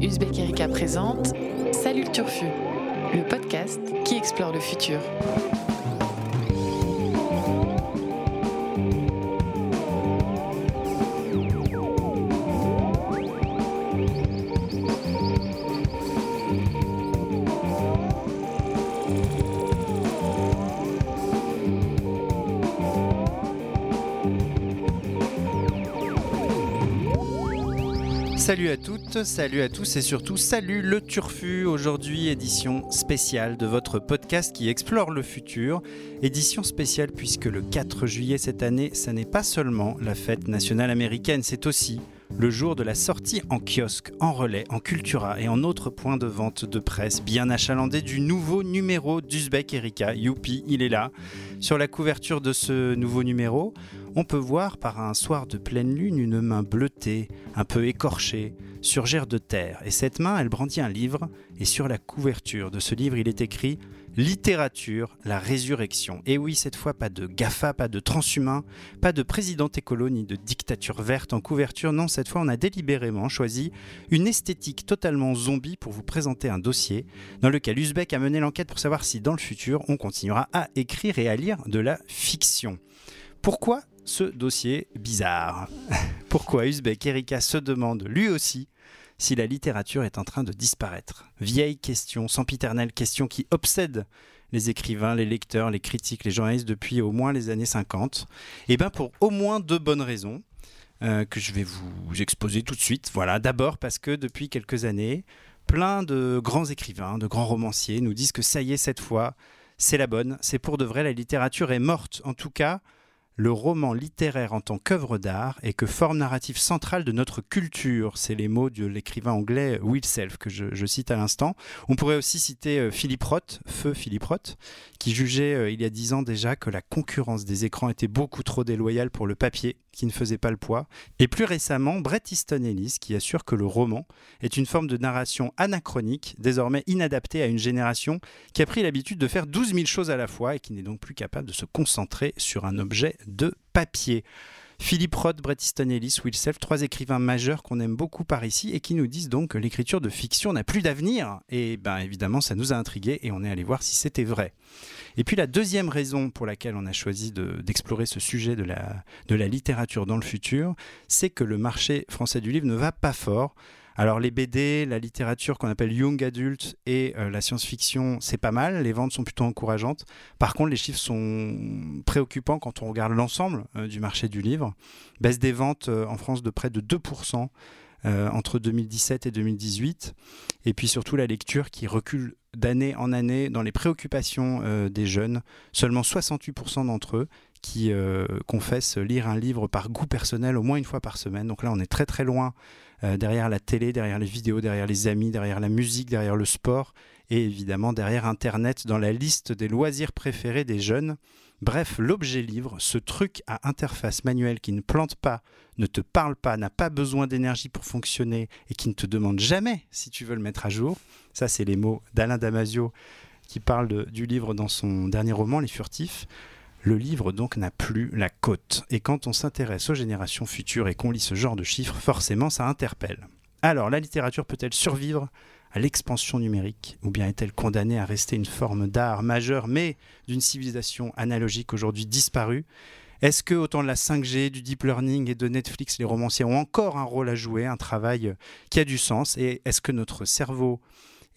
Uzbek Erika présente Salut le Turfu, le podcast qui explore le futur. Salut à toutes, salut à tous et surtout salut le Turfu. Aujourd'hui, édition spéciale de votre podcast qui explore le futur. Édition spéciale puisque le 4 juillet cette année, ça n'est pas seulement la fête nationale américaine, c'est aussi le jour de la sortie en kiosque, en relais, en Cultura et en autres points de vente de presse bien achalandés du nouveau numéro d'Uzbek Erika. Youpi, il est là. Sur la couverture de ce nouveau numéro, on peut voir par un soir de pleine lune une main bleutée, un peu écorchée, surgère de terre. Et cette main, elle brandit un livre, et sur la couverture de ce livre, il est écrit Littérature, la résurrection. Et oui, cette fois, pas de GAFA, pas de transhumain, pas de président écolo ni de dictature verte en couverture. Non, cette fois, on a délibérément choisi une esthétique totalement zombie pour vous présenter un dossier dans lequel Uzbek a mené l'enquête pour savoir si dans le futur, on continuera à écrire et à lire de la fiction. Pourquoi ce dossier bizarre Pourquoi Uzbek Erika se demande lui aussi si la littérature est en train de disparaître. Vieille question, sempiternelle question qui obsède les écrivains, les lecteurs, les critiques, les journalistes depuis au moins les années 50. Et bien pour au moins deux bonnes raisons euh, que je vais vous exposer tout de suite. Voilà, d'abord parce que depuis quelques années, plein de grands écrivains, de grands romanciers nous disent que ça y est cette fois, c'est la bonne, c'est pour de vrai, la littérature est morte. En tout cas, le roman littéraire en tant qu'œuvre d'art et que forme narrative centrale de notre culture. C'est les mots de l'écrivain anglais Will Self que je, cite à l'instant. On pourrait aussi citer euh, Philippe Roth, feu Philippe Roth, qui jugeait euh, il y a dix ans déjà que la concurrence des écrans était beaucoup trop déloyale pour le papier, qui ne faisait pas le poids. Et plus récemment, Bret Easton Ellis, qui assure que le roman est une forme de narration anachronique, désormais inadaptée à une génération qui a pris l'habitude de faire 12 000 choses à la fois et qui n'est donc plus capable de se concentrer sur un objet de papier. Philippe Roth, Bret Easton Ellis, Will Self, trois écrivains majeurs qu'on aime beaucoup par ici et qui nous disent donc que l'écriture de fiction n'a plus d'avenir. Et bien évidemment, ça nous a intrigués et on est allé voir si c'était vrai. Et puis la deuxième raison pour laquelle on a choisi d'explorer ce sujet de la, de la littérature dans le futur, c'est que le marché français du livre ne va pas fort. Alors les BD, la littérature qu'on appelle young adult et euh, la science-fiction, c'est pas mal, les ventes sont plutôt encourageantes. Par contre, les chiffres sont préoccupants quand on regarde l'ensemble euh, du marché du livre. Baisse des ventes euh, en France de près de 2%. entre 2017 et 2018, et puis surtout la lecture qui recule d'année en année dans les préoccupations des jeunes. Seulement 68% d'entre eux qui confessent lire un livre par goût personnel au moins une fois par semaine. Donc là, on est très très loin euh, derrière la télé, derrière les vidéos, derrière les amis, derrière la musique, derrière le sport et évidemment derrière Internet dans la liste des loisirs préférés des jeunes. Bref, l'objet livre, ce truc à interface manuelle qui ne plante pas, ne te parle pas, n'a pas besoin d'énergie pour fonctionner et qui ne te demande jamais si tu veux le mettre à jour. Ça, c'est les mots d'Alain Damasio qui parle du livre dans son dernier roman, Les Furtifs. Le livre donc n'a plus la cote. Et quand on s'intéresse aux générations futures et qu'on lit ce genre de chiffres, forcément ça interpelle. Alors, la littérature peut-elle survivre à l'expansion numérique ou bien est-elle condamnée à rester une forme d'art majeur mais d'une civilisation analogique aujourd'hui disparue? Est-ce que autant de la 5G, du deep learning et de Netflix, les romanciers ont encore un rôle à jouer, un travail qui a du sens? Et est-ce que notre cerveau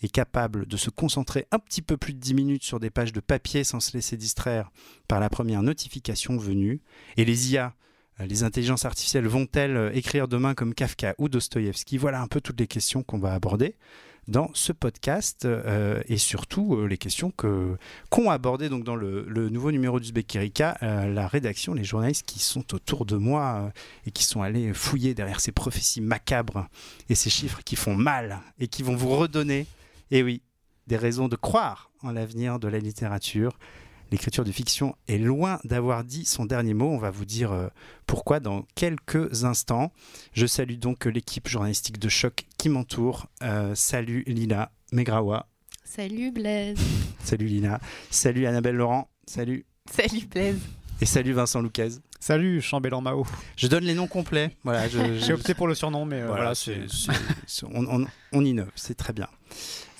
est capable de se concentrer un petit peu plus de 10 minutes sur des pages de papier sans se laisser distraire par la première notification venue. Et les IA, euh, les intelligences artificielles, vont-elles euh, écrire demain comme Kafka ou Dostoïevski? Voilà un peu toutes les questions qu'on va aborder dans ce podcast euh, et surtout les questions que qu'ont abordé donc dans le, nouveau numéro du Erika la rédaction, les journalistes qui sont autour de moi et qui sont allés fouiller derrière ces prophéties macabres et ces chiffres qui font mal et qui vont vous redonner et oui, des raisons de croire en l'avenir de la littérature. L'écriture de fiction est loin d'avoir dit son dernier mot. On va vous dire euh, pourquoi dans quelques instants. Je salue donc l'équipe journalistique de choc qui m'entoure. Euh, salut Lina Megrawa. Salut Blaise. salut Lina. Salut Annabelle Laurent. Salut. Salut Blaise. Et salut Vincent Louquez. Salut, Chambellan Mao. Je donne les noms complets. Voilà, J'ai opté pour le surnom, mais euh, voilà, on innove, c'est très bien.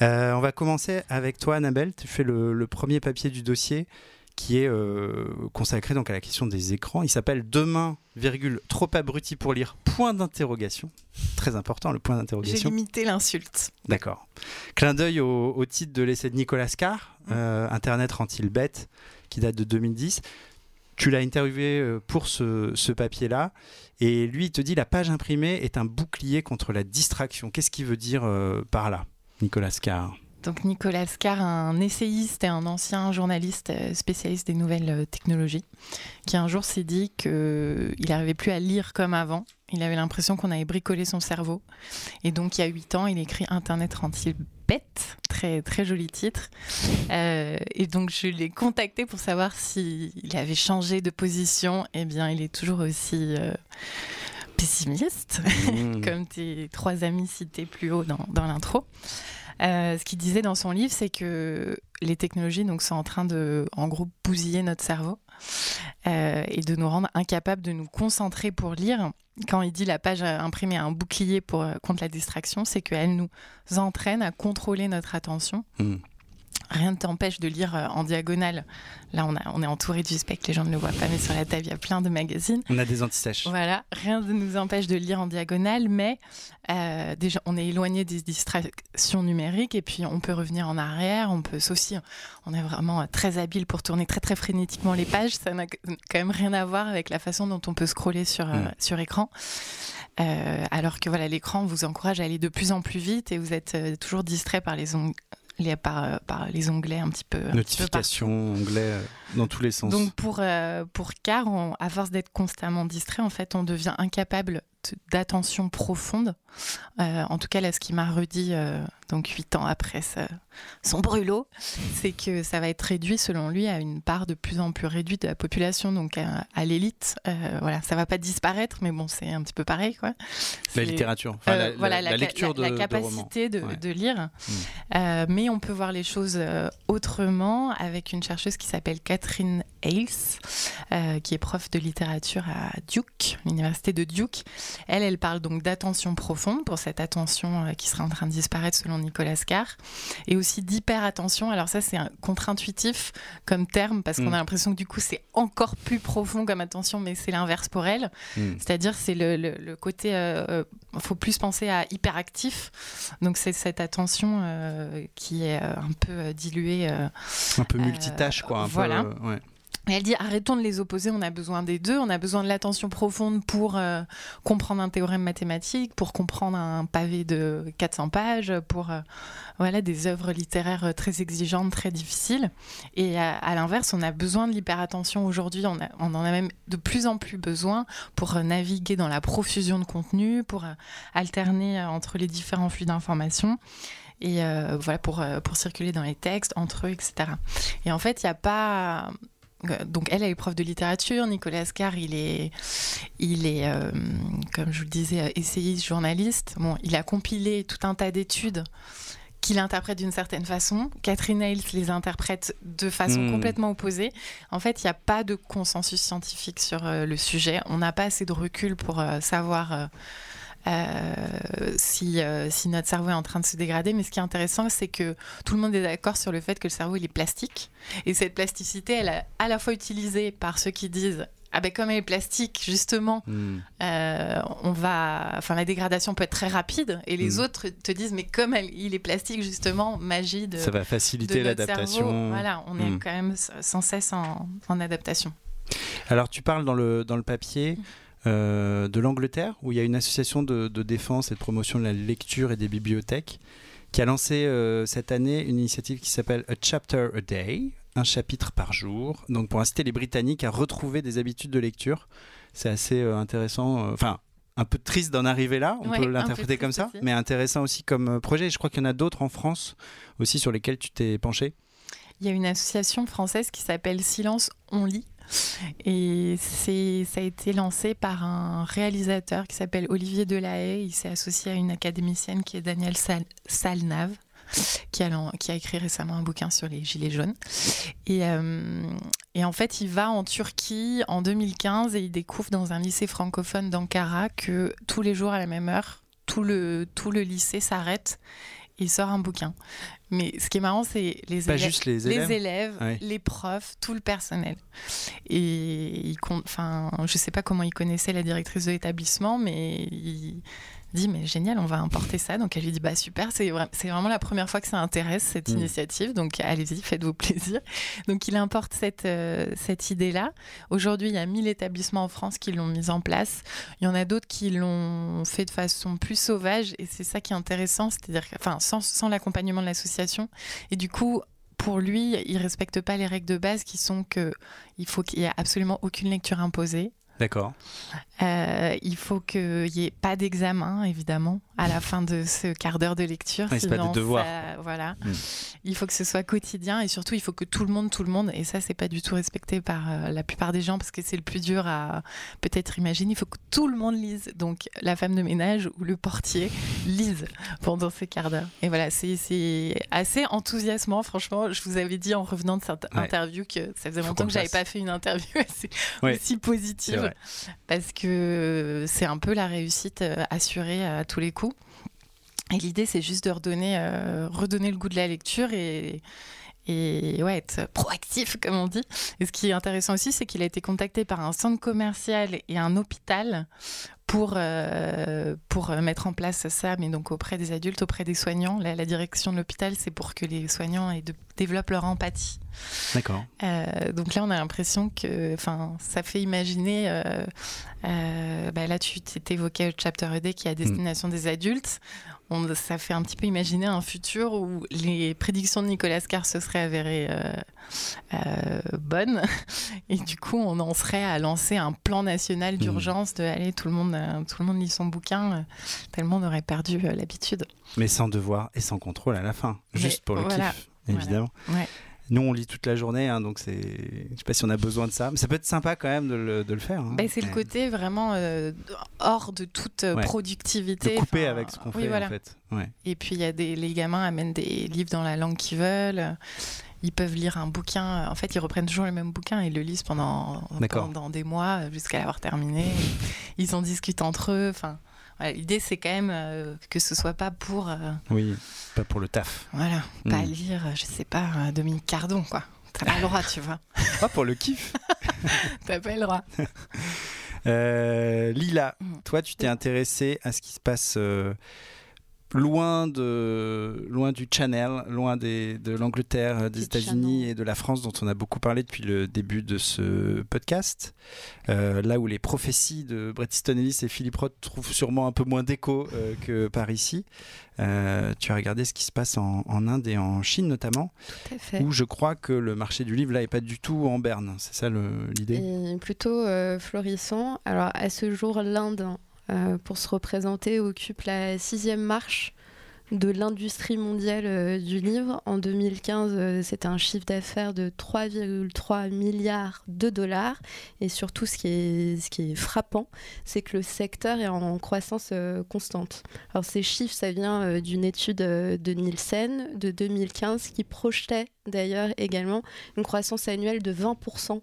Euh, on va commencer avec toi, Annabelle. Tu fais le, le premier papier du dossier qui est euh, consacré donc à la question des écrans. Il s'appelle Demain, virgule, trop abruti pour lire, point d'interrogation. Très important, le point J'ai d'interrogation. limité l'insulte. D'accord. Clin d'œil au, au titre de l'essai de Nicolas Carr, euh, Internet rend-il bête, qui date de 2010. Tu l'as interviewé pour ce, ce papier-là, et lui, il te dit la page imprimée est un bouclier contre la distraction. Qu'est-ce qu'il veut dire euh, par là, Nicolas Carr Donc Nicolas Scar, un essayiste et un ancien journaliste euh, spécialiste des nouvelles euh, technologies, qui un jour s'est dit qu'il n'arrivait plus à lire comme avant. Il avait l'impression qu'on avait bricolé son cerveau. Et donc il y a huit ans, il écrit Internet rend-il bête? Très, très joli titre. Euh, et donc je l'ai contacté pour savoir s'il avait changé de position. Eh bien, il est toujours aussi euh, pessimiste Mmh. comme tes trois amis cités plus haut dans, dans l'intro. Euh, ce qu'il disait dans son livre, c'est que les technologies donc, sont en train de, en gros, bousiller notre cerveau euh, et de nous rendre incapables de nous concentrer pour lire. Quand il dit la page imprimée a un bouclier pour, euh, contre la distraction, c'est qu'elle nous entraîne à contrôler notre attention. Mmh. Rien ne t'empêche de lire euh, en diagonale. Là, on, a, on est entouré du spectre, les gens ne le voient pas, mais sur la table, il y a plein de magazines. On a des antisèches. Voilà, rien ne nous empêche de lire en diagonale, mais euh, déjà, on est éloigné des distractions numériques et puis on peut revenir en arrière. On peut aussi, on est vraiment euh, très habile pour tourner très très frénétiquement les pages. Ça n'a quand même rien à voir avec la façon dont on peut scroller sur, euh, Mm. sur écran. Euh, alors que voilà, l'écran vous encourage à aller de plus en plus vite et vous êtes toujours distrait par les, ong- les, par, euh, par les onglets un petit peu. un petit dans tous les sens. donc pour, euh, pour Car, on- à force d'être constamment distrait, en fait, on devient incapable d'attention profonde. Euh, en tout cas, là, ce qui m'a redit, euh, donc huit ans après son brûlot, c'est que ça va être réduit, selon lui, à une part de plus en plus réduite de la population, donc à, à l'élite. Euh, voilà, ça va pas disparaître, mais bon, c'est un petit peu pareil, quoi. la littérature, enfin, la, voilà, lecture de, la de romans. capacité de, Ouais. de lire. Mm. Euh, mais on peut voir les choses euh, autrement avec une chercheuse qui s'appelle Catherine Hales, euh, qui est prof de littérature à Duke, l'université de Duke. Elle, elle parle donc d'attention profonde pour cette attention euh, qui serait en train de disparaître selon Nicolas Carr, et aussi d'hyper-attention. Alors ça, c'est un contre-intuitif comme terme parce qu'on Mm. a l'impression que du coup, c'est encore plus profond comme attention, mais c'est l'inverse pour elle. Mm. C'est-à-dire, c'est le, le- le côté. Il faut plus penser à hyperactif. Donc, c'est cette attention euh, qui est euh, un peu euh, diluée. Un peu multitâche, quoi. Un voilà. peu, ouais. Elle dit arrêtons de les opposer, on a besoin des deux. On a besoin de l'attention profonde pour euh, comprendre un théorème mathématique, pour comprendre un pavé de 400 pages, pour euh, voilà, des œuvres littéraires euh, très exigeantes, très difficiles. Et à, l'inverse, on a besoin de l'hyperattention aujourd'hui. On, en a même de plus en plus besoin pour naviguer dans la profusion de contenu, pour alterner entre les différents flux d'informations. Et voilà, pour, pour circuler dans les textes, entre eux, etc. Et en fait, il n'y a pas. Euh, Donc elle, elle est prof de littérature. Nicolas Carr, il est, il est, euh, comme je vous le disais, euh, essayiste, journaliste. Bon, il a compilé tout un tas d'études qu'il interprète d'une certaine façon. Catherine Hales les interprète de façon Hmm. complètement opposée. En fait, il n'y a pas de consensus scientifique sur euh, le sujet. On n'a pas assez de recul pour euh, savoir si, euh, si notre cerveau est en train de se dégrader. Mais ce qui est intéressant, c'est que tout le monde est d'accord sur le fait que le cerveau, il est plastique. Et cette plasticité, elle est à la fois utilisée par ceux qui disent ah ben comme elle est plastique, justement, Mm. euh, on va, enfin la dégradation peut être très rapide, et les Mm. autres te disent mais comme elle- il est plastique justement, magie de, Ça va faciliter l'adaptation. Voilà, on est Mm. quand même sans cesse en, en adaptation. Alors, tu parles dans le, dans le papier euh, de l'Angleterre, où il y a une association de, de défense et de promotion de la lecture et des bibliothèques qui a lancé euh, cette année une initiative qui s'appelle A Chapter a Day, un chapitre par jour, donc pour inciter les Britanniques à retrouver des habitudes de lecture. C'est assez euh, intéressant, euh, enfin un peu triste d'en arriver là, on Ouais, peut l'interpréter comme ça, aussi. mais intéressant aussi comme euh, projet. Et Je crois qu'il y en a d'autres en France aussi sur lesquels tu t'es penché. Il y a une association française qui s'appelle Silence, on lit. Et ça a été lancé par un réalisateur qui s'appelle Olivier Delahaye. Il s'est associé à une académicienne qui est Danielle Sal- Salnave. qui a, écrit récemment un bouquin sur les gilets jaunes. Et, et en fait, il va en Turquie en 2015 et il découvre dans un lycée francophone d'Ankara que tous les jours à la même heure, tout le, tout le lycée s'arrête il sort un bouquin. Mais ce qui est marrant, c'est les, Pas élèves, juste les élèves. les élèves, Ouais. les profs, tout le personnel. Et il enfin, je sais pas comment il connaissait la directrice de l'établissement, mais il dit mais génial, on va importer ça. Donc elle lui dit bah super, c'est vra- c'est vraiment la première fois que ça intéresse cette Mm. initiative. Donc allez-y, faites-vous plaisir. Donc il importe cette euh, cette idée-là. Aujourd'hui, il y a 1000 établissements en France qui l'ont mise en place. Il y en a d'autres qui l'ont fait de façon plus sauvage et c'est ça qui est intéressant, c'est-à-dire enfin sans, sans l'accompagnement de l'association. Et du coup, pour lui, il respecte pas les règles de base qui sont que il faut qu'il y ait absolument aucune lecture imposée. D'accord. Euh, il faut qu'il n'y ait pas d'examen, évidemment, à la fin de ce quart d'heure de lecture. Ouais, c'est pas des devoirs. ça- voilà. Mm. Il faut que ce soit quotidien et surtout, il faut que tout le monde, tout le monde, et ça, c'est pas du tout respecté par euh, la plupart des gens parce que c'est le plus dur à peut-être imaginer. Il faut que tout le monde lise. Donc, la femme de ménage ou le portier lise pendant ces quarts d'heure. Et voilà, c'est assez enthousiasmant. Franchement, je vous avais dit en revenant de cette Ouais. interview que ça faisait longtemps que j'avais pas fait une interview assez Ouais. aussi positive parce que c'est un peu la réussite euh, assurée à tous les coups. Et l'idée, c'est juste de redonner, euh, redonner le goût de la lecture et, et ouais, être proactif, comme on dit. Et ce qui est intéressant aussi, c'est qu'il a été contacté par un centre commercial et un hôpital pour, euh, pour mettre en place ça, mais donc auprès des adultes, auprès des soignants. La, la direction de l'hôpital, c'est pour que les soignants aient de- développent leur empathie. D'accord. Euh, donc là, on a l'impression que, ça fait imaginer. euh, euh, bah là, tu t'évoquais le chapter ED qui est à destination des adultes. On, ça fait un petit peu imaginer un futur où les prédictions de Nicolas Carr se seraient avérées euh, euh, bonnes, et du coup, on en serait à lancer un plan national d'urgence de aller tout le monde, euh, tout le monde lit son bouquin, tellement on aurait perdu l'habitude. Mais sans devoir et sans contrôle à la fin. Mais Juste pour le voilà, kiff, évidemment. Ouais. Nous, on lit toute la journée, hein, donc c'est. Je sais pas si on a besoin de ça, mais ça peut être sympa quand même de le, de le faire. hein. Ben, c'est le côté vraiment euh, hors de toute euh, Ouais. productivité. De couper Enfin, avec ce qu'on oui, fait voilà. en fait. Ouais. Et puis il y a des les gamins amènent des livres dans la langue qu'ils veulent. Ils peuvent lire un bouquin. En fait, ils reprennent toujours le même bouquin et le lisent pendant pendant des mois jusqu'à l'avoir terminé. Ils en discutent entre eux. Enfin, voilà, l'idée c'est quand même euh, que ce soit pas pour euh, Oui, pas pour le taf. voilà pas Mm. lire, je sais pas, euh, Dominique Cardon quoi. T'as pas le droit, tu vois. Pas pour le kiff. T'as pas le droit. Euh, Lila, Mm. toi, tu t'es intéressée à ce qui se passe euh, loin, de, loin du Channel, loin des, de l'Angleterre, des États-Unis et de la France, dont on a beaucoup parlé depuis le début de ce podcast. Euh, là où les prophéties de Bret Easton Ellis et Philip Roth trouvent sûrement un peu moins d'écho euh, que par ici. Euh, tu as regardé ce qui se passe en, en Inde et en Chine notamment, où je crois que le marché du livre là est pas du tout en berne. C'est ça l'idée? Plutôt florissant. Alors à ce jour, l'Inde, pour se représenter, occupe la sixième marche de l'industrie mondiale euh, du livre. En 2015, euh, c'était un chiffre d'affaires de 3,3 milliards de dollars. Et surtout, ce qui est, frappant, c'est que le secteur est en croissance euh, constante. Alors ces chiffres, ça vient euh, d'une étude euh, de Nielsen de 2015 qui projetait d'ailleurs également une croissance annuelle de 20%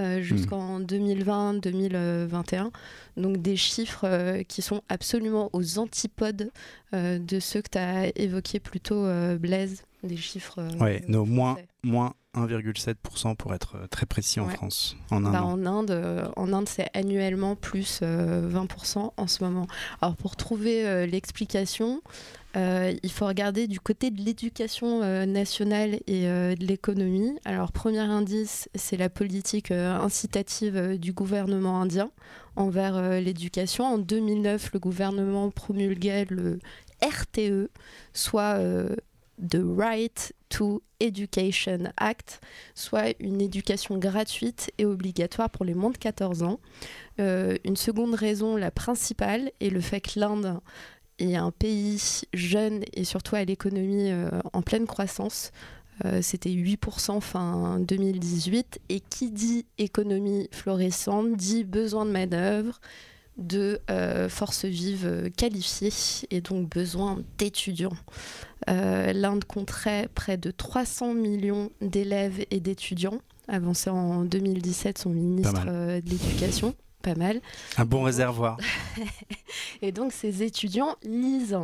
euh, jusqu'en 2020-2021. Donc des chiffres euh, qui sont absolument aux antipodes euh, de ceux que tu as évoqués plus tôt, Blaise. Des chiffres. euh, Ouais, no, moins, moins 1,7% pour être très précis en Ouais. France. En un Bah, en Inde, euh, en Inde c'est annuellement plus euh, 20% en ce moment. Alors pour trouver euh, l'explication, euh, il faut regarder du côté de l'éducation euh, nationale et euh, de l'économie. Alors premier indice, c'est la politique incitative du gouvernement indien envers l'éducation. En 2009, le gouvernement promulguait le RTE, soit The Right to Education Act, soit une éducation gratuite et obligatoire pour les moins de 14 ans. Une seconde raison, la principale, est le fait que l'Inde est un pays jeune et surtout à l'économie euh, en pleine croissance. Euh, C'était 8% fin 2018. Et qui dit économie florissante dit besoin de main-d'œuvre, de euh, forces vives qualifiées et donc besoin d'étudiants. Euh, L'Inde compterait près de 300 millions d'élèves et d'étudiants, avancé en 2017 son ministre euh, de l'Éducation pas mal. Un bon réservoir. et donc ces étudiants lisent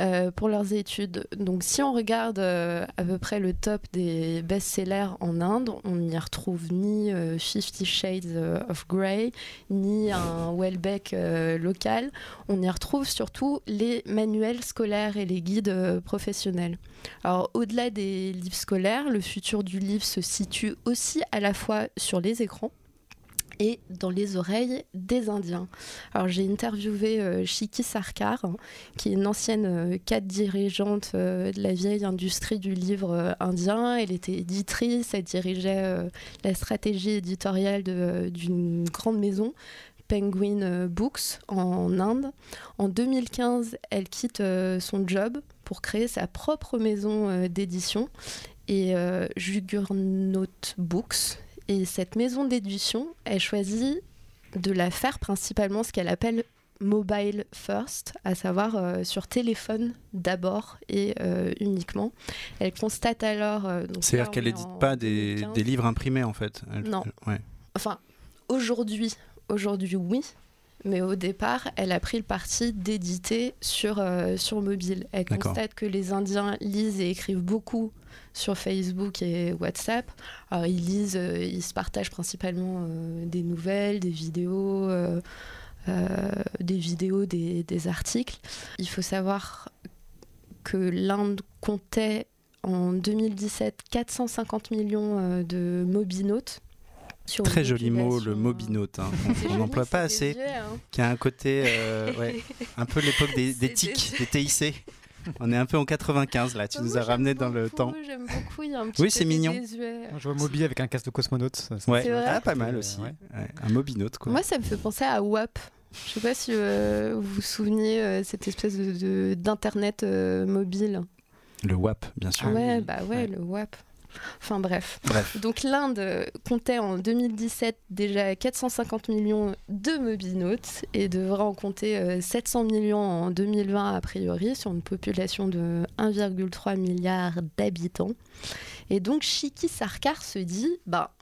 euh, pour leurs études. Donc si on regarde euh, à peu près le top des best-sellers en Inde, on n'y retrouve ni euh, Fifty Shades of Grey, ni un Welbeck local. On y retrouve surtout les manuels scolaires et les guides professionnels. Alors au-delà des livres scolaires, le futur du livre se situe aussi à la fois sur les écrans et dans les oreilles des Indiens. Alors j'ai interviewé euh, Shiki Sarkar, qui est une ancienne euh, cadre dirigeante euh, de la vieille industrie du livre indien. Elle était éditrice, elle dirigeait la stratégie éditoriale d'une grande maison. Penguin Books en Inde. En 2015, elle quitte son job pour créer sa propre maison d'édition et Juggernaut Books et cette maison d'édition, elle choisit de la faire principalement ce qu'elle appelle mobile first, à savoir euh, sur téléphone d'abord et euh, uniquement. Elle constate alors. Euh, C'est-à-dire qu'elle n'édite pas des, des, livres imprimés en fait. non. Ouais. Enfin, aujourd'hui, aujourd'hui oui. Mais au départ, elle a pris le parti d'éditer sur, sur mobile. Elle constate que les Indiens lisent et écrivent beaucoup sur Facebook et WhatsApp. Alors, ils lisent, euh, ils se partagent principalement euh, des nouvelles, des vidéos, euh, des vidéos, des, des, articles. Il faut savoir que l'Inde comptait en 2017 450 millions de mobinotes. Très joli mot, le mobinote. Hein. On n'emploie pas assez. Hein. Qui a un côté, ouais, un peu l'époque des, des TIC, des TIC. On est un peu en 95 là, tu nous as ramené dans le temps. J'aime beaucoup, il y a un petit Oui, c'est mignon. je vois Moby avec un casque de cosmonaute. ouais, ah, pas mal aussi. Un mobinote quoi. Moi, ça me fait penser à WAP. Je sais pas si euh, vous vous souvenez euh, cette espèce de d'internet euh, mobile. Le WAP, bien sûr. Ouais, bah ouais, le WAP. Enfin bref. Donc l'Inde comptait en 2017 déjà 450 millions de mobinotes et devrait en compter 700 euh, millions en 2020 a priori sur une population de 1,3 milliard d'habitants. Et donc Shiki Sarkar se dit, bah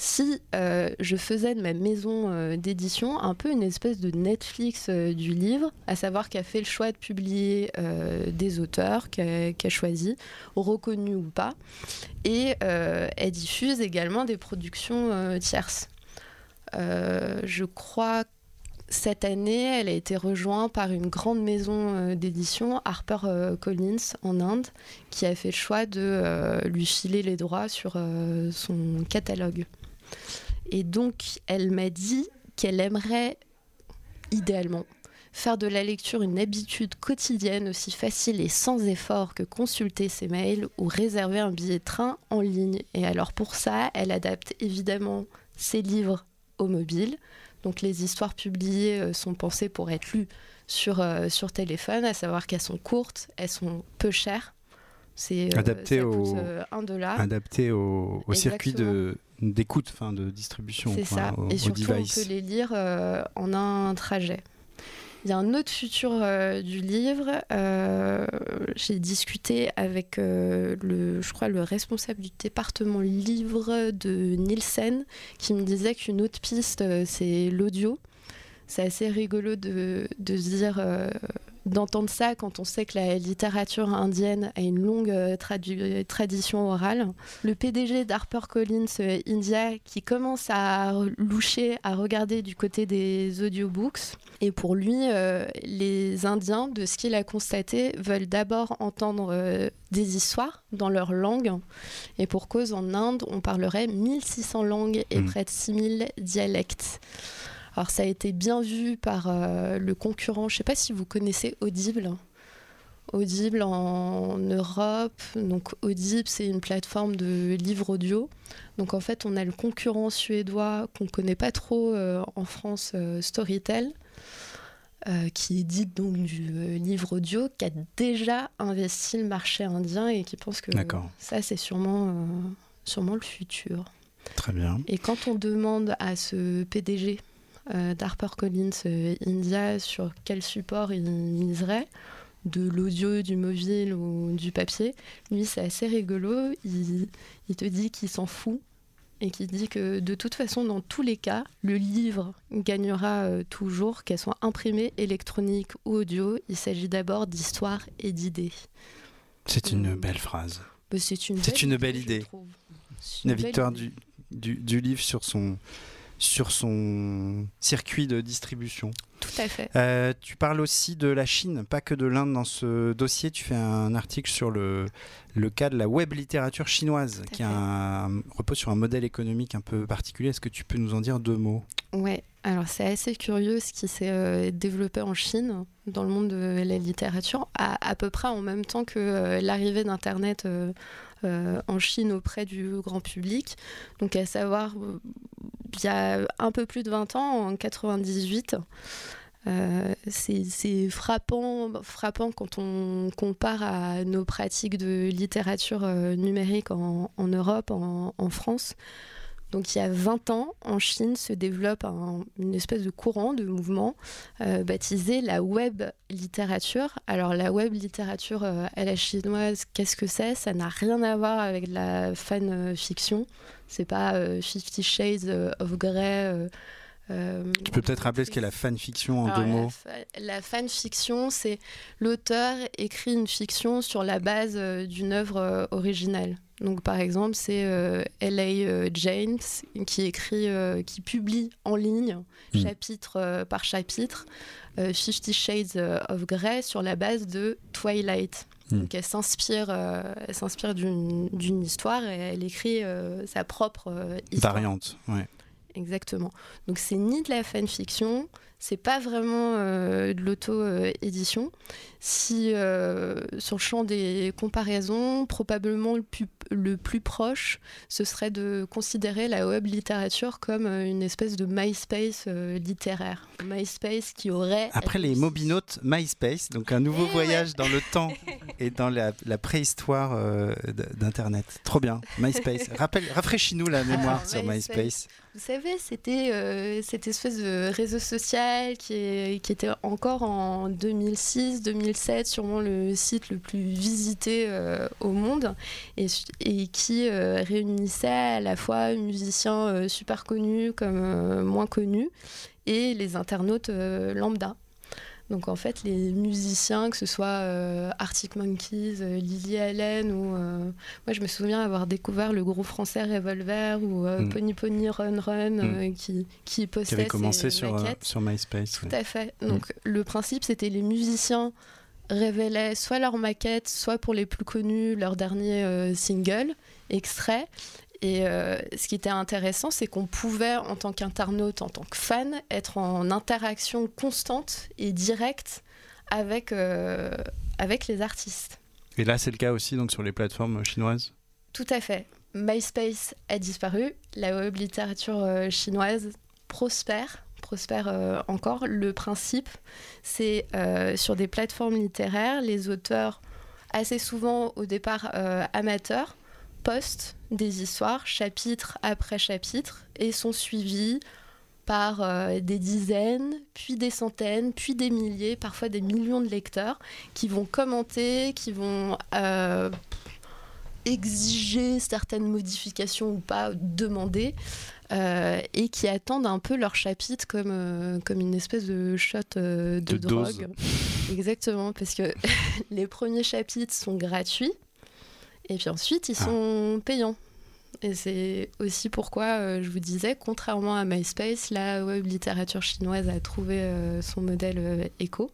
si euh, je faisais de ma maison euh, d'édition un peu une espèce de Netflix euh, du livre, à savoir qu'elle fait le choix de publier des auteurs qu'elle a choisis, reconnus ou pas, et elle diffuse également des productions tierces. je crois cette année, elle a été rejointe par une grande maison d'édition, Harper Collins, en Inde, qui a fait le choix de lui filer les droits sur son catalogue. Et donc, elle m'a dit qu'elle aimerait, idéalement, faire de la lecture une habitude quotidienne aussi facile et sans effort que consulter ses mails ou réserver un billet de train en ligne. Et alors pour ça, elle adapte évidemment ses livres au mobile. Donc les histoires publiées euh, sont pensées pour être lues sur, euh, sur téléphone, à savoir qu'elles sont courtes, elles sont peu chères. C'est euh, adapté, au, adapté au, au circuit de d'écoute, enfin de distribution. C'est ça. et surtout, on peut les lire euh, en un trajet. Il y a un autre futur euh, du livre. Euh, j'ai discuté avec le, je crois, le responsable du département livre de Nielsen, qui me disait qu'une autre piste, c'est l'audio. C'est assez rigolo de, de dire d'entendre ça quand on sait que la littérature indienne a une longue euh, tradition orale. Le PDG d'HarperCollins euh, India qui commence à loucher, à regarder du côté des audiobooks. Et pour lui, euh, les Indiens, de ce qu'il a constaté, veulent d'abord entendre des histoires dans leur langue. Et pour cause, en Inde, on parlerait 1600 langues et mmh. près de 6000 dialectes. Alors ça a été bien vu par euh, le concurrent, je ne sais pas si vous connaissez Audible. Audible en Europe. Donc Audible, c'est une plateforme de livres audio. Donc en fait, on a le concurrent suédois qu'on ne connaît pas trop euh, en France, euh, Storytel, qui édite donc du livre audio, qui a déjà investi le marché indien et qui pense que ça, c'est sûrement, sûrement le futur. Très bien. Et quand on demande à ce PDG d'HarperCollins India sur quel support il miserait de l'audio, du mobile ou du papier. Lui, c'est assez rigolo. Il, il te dit qu'il s'en fout et qui dit que de toute façon, dans tous les cas, le livre gagnera euh, toujours, qu'elle soit imprimée, électronique ou audio. Il s'agit d'abord d'histoire et d'idées. C'est une euh, belle phrase. Bah, c'est une, une, belle idée. Une, victoire du, du, du, livre sur son, sur son circuit de distribution. Tout à fait. Euh, tu parles aussi de la Chine, pas que de l'Inde dans ce dossier. Tu fais un article sur le, le cas de la web littérature chinoise, qui repose sur un modèle économique un peu particulier. Est-ce que tu peux nous en dire deux mots? Ouais, alors c'est assez curieux ce qui s'est euh, développé en Chine, dans le monde de la littérature, à, à peu près en même temps que euh, l'arrivée d'Internet. En Chine auprès du grand public. Donc à savoir il y a un peu plus de 20 ans, en 98. Euh, c'est frappant, frappant quand on compare à nos pratiques de littérature euh, numérique en, Europe, en, France. Donc il y a 20 ans, en Chine se développe une espèce de courant, de mouvement euh, baptisé la web littérature. Alors la web littérature à la chinoise, qu'est-ce que c'est? Ça n'a rien à voir avec la fan fiction. C'est pas euh, Fifty Shades euh, of Grey. Euh, tu peux peut-être rappeler ce qu'est la fanfiction en deux mots? La, fanfiction, c'est l'auteur écrit une fiction sur la base d'une œuvre originale. Donc par exemple, c'est L.A. James qui écrit, qui publie en ligne, hmm. chapitre par chapitre, Fifty Shades of Grey sur la base de Twilight. Hmm. Donc elle s'inspire, euh, elle s'inspire d'une histoire et elle écrit euh, sa propre euh, histoire. Variante, ouais. Exactement. Donc c'est ni de la fanfiction, c'est pas vraiment euh, de l'auto-édition. Si euh, sur le champ des comparaisons, probablement le plus, le plus, proche, ce serait de considérer la web littérature comme euh, une espèce de MySpace littéraire. MySpace qui aurait. Après les mobinotes, MySpace, donc un nouveau eh voyage dans le temps et dans la, préhistoire d'Internet. Trop bien, MySpace. Rafraîchis-nous la mémoire sur MySpace. Vous savez, c'était cette espèce de réseau social qui, qui était encore en 2006-2007 sûrement le site le plus visité euh, au monde et, et qui euh, réunissait à la fois musiciens euh, super connus comme moins connus et les internautes lambda. Donc en fait, les musiciens, que ce soit euh, Arctic Monkeys, euh, Lily Allen, ou euh, moi je me souviens avoir découvert le groupe français Revolver ou mm. Pony Pony Run Run mm. qui, qui postait. Qui avait commencé sur, sur MySpace. Tout à fait. Mm. Donc le principe, c'était les musiciens révélaient soit leur maquette, soit pour les plus connus, leur dernier single, extrait. Et euh, ce qui était intéressant, c'est qu'on pouvait, en tant qu'internaute, en tant que fan, être en interaction constante et directe avec, euh, avec les artistes. Et là, c'est le cas aussi donc, sur les plateformes chinoises? Tout à fait. MySpace a disparu, la web littérature euh, chinoise prospère, prospère encore. Le principe, c'est sur des plateformes littéraires, les auteurs, assez souvent au départ amateurs, postent des histoires, chapitre après chapitre, et sont suivis par euh, des dizaines, puis des centaines, puis des milliers, parfois des millions de lecteurs qui vont commenter, qui vont euh, exiger certaines modifications ou pas, demander, euh, et qui attendent un peu leur chapitre comme, comme une espèce de shot de, drogue. Exactement, parce que les premiers chapitres sont gratuits et puis ensuite, ils ah. sont payants. Et c'est aussi pourquoi euh, je vous disais, contrairement à MySpace, la web littérature chinoise a trouvé euh, son modèle euh, éco.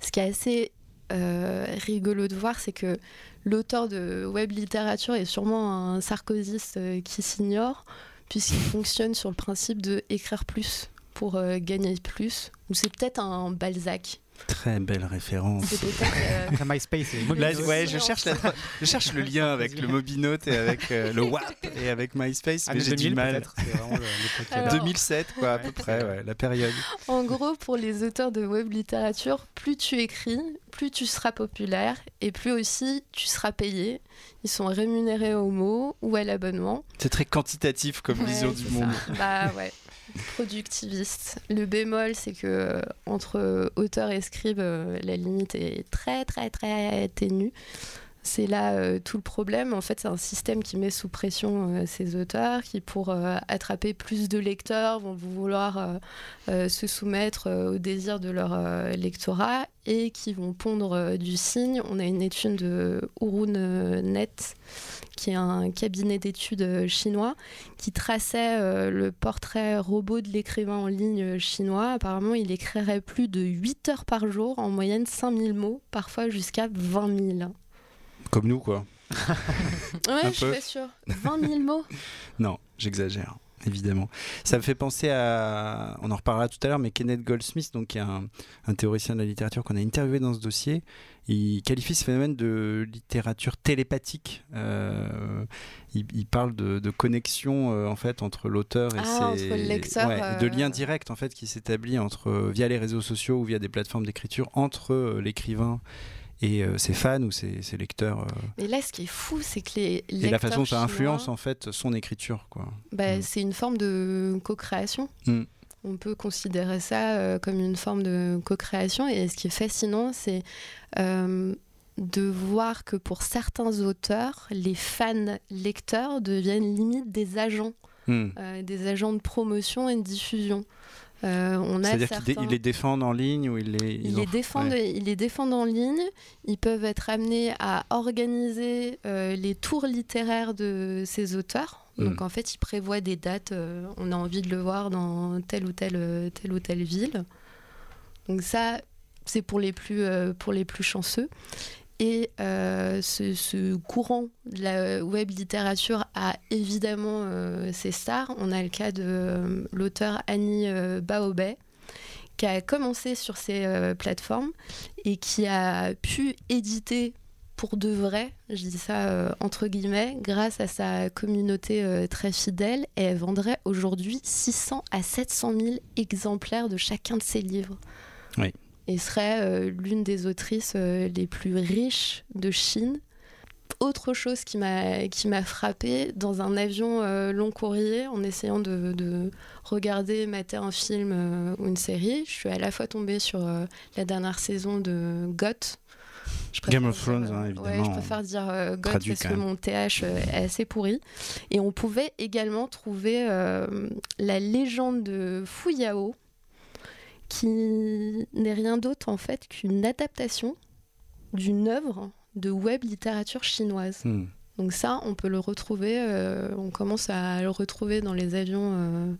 Ce qui est assez rigolo de voir, c'est que l'auteur de web littérature est sûrement un sarkozyste qui s'ignore, puisqu'il fonctionne sur le principe de écrire plus pour gagner plus, ou c'est peut-être un Balzac Très belle référence. Euh, MySpace. ouais, je cherche, je cherche le lien avec le Mobinote et avec euh, le WAP et avec MySpace, mais j'ai du mal. 2007, quoi, à peu près, la période. En gros, pour les auteurs de web littérature, plus tu écris, plus tu seras populaire et plus aussi tu seras payé. Ils sont rémunérés au mot ou à l'abonnement. C'est très quantitatif comme vision du monde. Bah ouais. Productiviste. Le bémol, c'est que euh, entre auteur et scribe, euh, la limite est très très très ténue. C'est là euh, tout le problème. En fait, c'est un système qui met sous pression euh, ces auteurs qui, pour euh, attraper plus de lecteurs, vont vouloir euh, euh, se soumettre euh, au désir de leur euh, lectorat et qui vont pondre euh, du signe. On a une étude de Urun euh, Net, qui est un cabinet d'études euh, chinois, qui traçait euh, le portrait robot de l'écrivain en ligne euh, chinois. Apparemment, il écrirait plus de 8 heures par jour, en moyenne 5000 mots, parfois jusqu'à 20 000. Comme nous, quoi. Ouais, je suis pas sûre. 20 000 mots? Non, j'exagère, évidemment. Ça me fait penser à, on en reparlera tout à l'heure, mais Kenneth Goldsmith, donc qui est un, un théoricien de la littérature qu'on a interviewé dans ce dossier, il qualifie ce phénomène de littérature télépathique. Euh, il, il parle de, de connexion euh, en fait entre l'auteur et Ah, ses entre le lecteur, ouais, de euh, lien direct en fait qui s'établit entre via les réseaux sociaux ou via des plateformes d'écriture entre l'écrivain et euh, ses fans ou ses, ses lecteurs euh, Mais là, ce qui est fou, c'est que les et la lecteurs façon dont ça chinois, influence en fait son écriture quoi. bah, Mm. c'est une forme de co-création. Mm. On peut considérer ça euh, comme une forme de co-création. Et ce qui est fascinant, c'est euh, de voir que pour certains auteurs, les fans lecteurs deviennent limite des agents, euh, des agents de promotion et de diffusion. Euh, C'est-à-dire qu'ils dé- les défendent en ligne ou ils les. Ils ils les, en- défendent, ouais. ils les défendent en ligne. Ils peuvent être amenés à organiser euh, les tours littéraires de ces auteurs. Donc Mm. en fait, ils prévoient des dates. euh, on a envie de le voir dans telle ou telle, telle ou telle ville. Donc ça, c'est pour les plus euh, pour les plus chanceux. Et euh, ce, courant de la web littérature a évidemment euh, ses stars. On a le cas de euh, l'auteur Annie Baobet, qui a commencé sur ces plateformes et qui a pu éditer pour de vrai, je dis ça entre guillemets, grâce à sa communauté très fidèle, et elle vendrait aujourd'hui 600 à 700 000 exemplaires de chacun de ses livres. Oui. Et serait euh, l'une des autrices euh, les plus riches de Chine. Autre chose qui m'a qui m'a frappée dans un avion euh, long courrier en essayant de, de regarder mater un film ou une série, je suis à la fois tombée sur la dernière saison de GOT. Je Game préfère of Thrones, dire, hein, évidemment. Ouais, je préfère dire euh, Traduit parce que mon TH euh, est assez pourri. Et on pouvait également trouver euh, la légende de Fuyao, qui n'est rien d'autre en fait qu'une adaptation d'une œuvre de web littérature chinoise. Hmm. Donc ça, on peut le retrouver, euh, on commence à le retrouver dans les avions euh,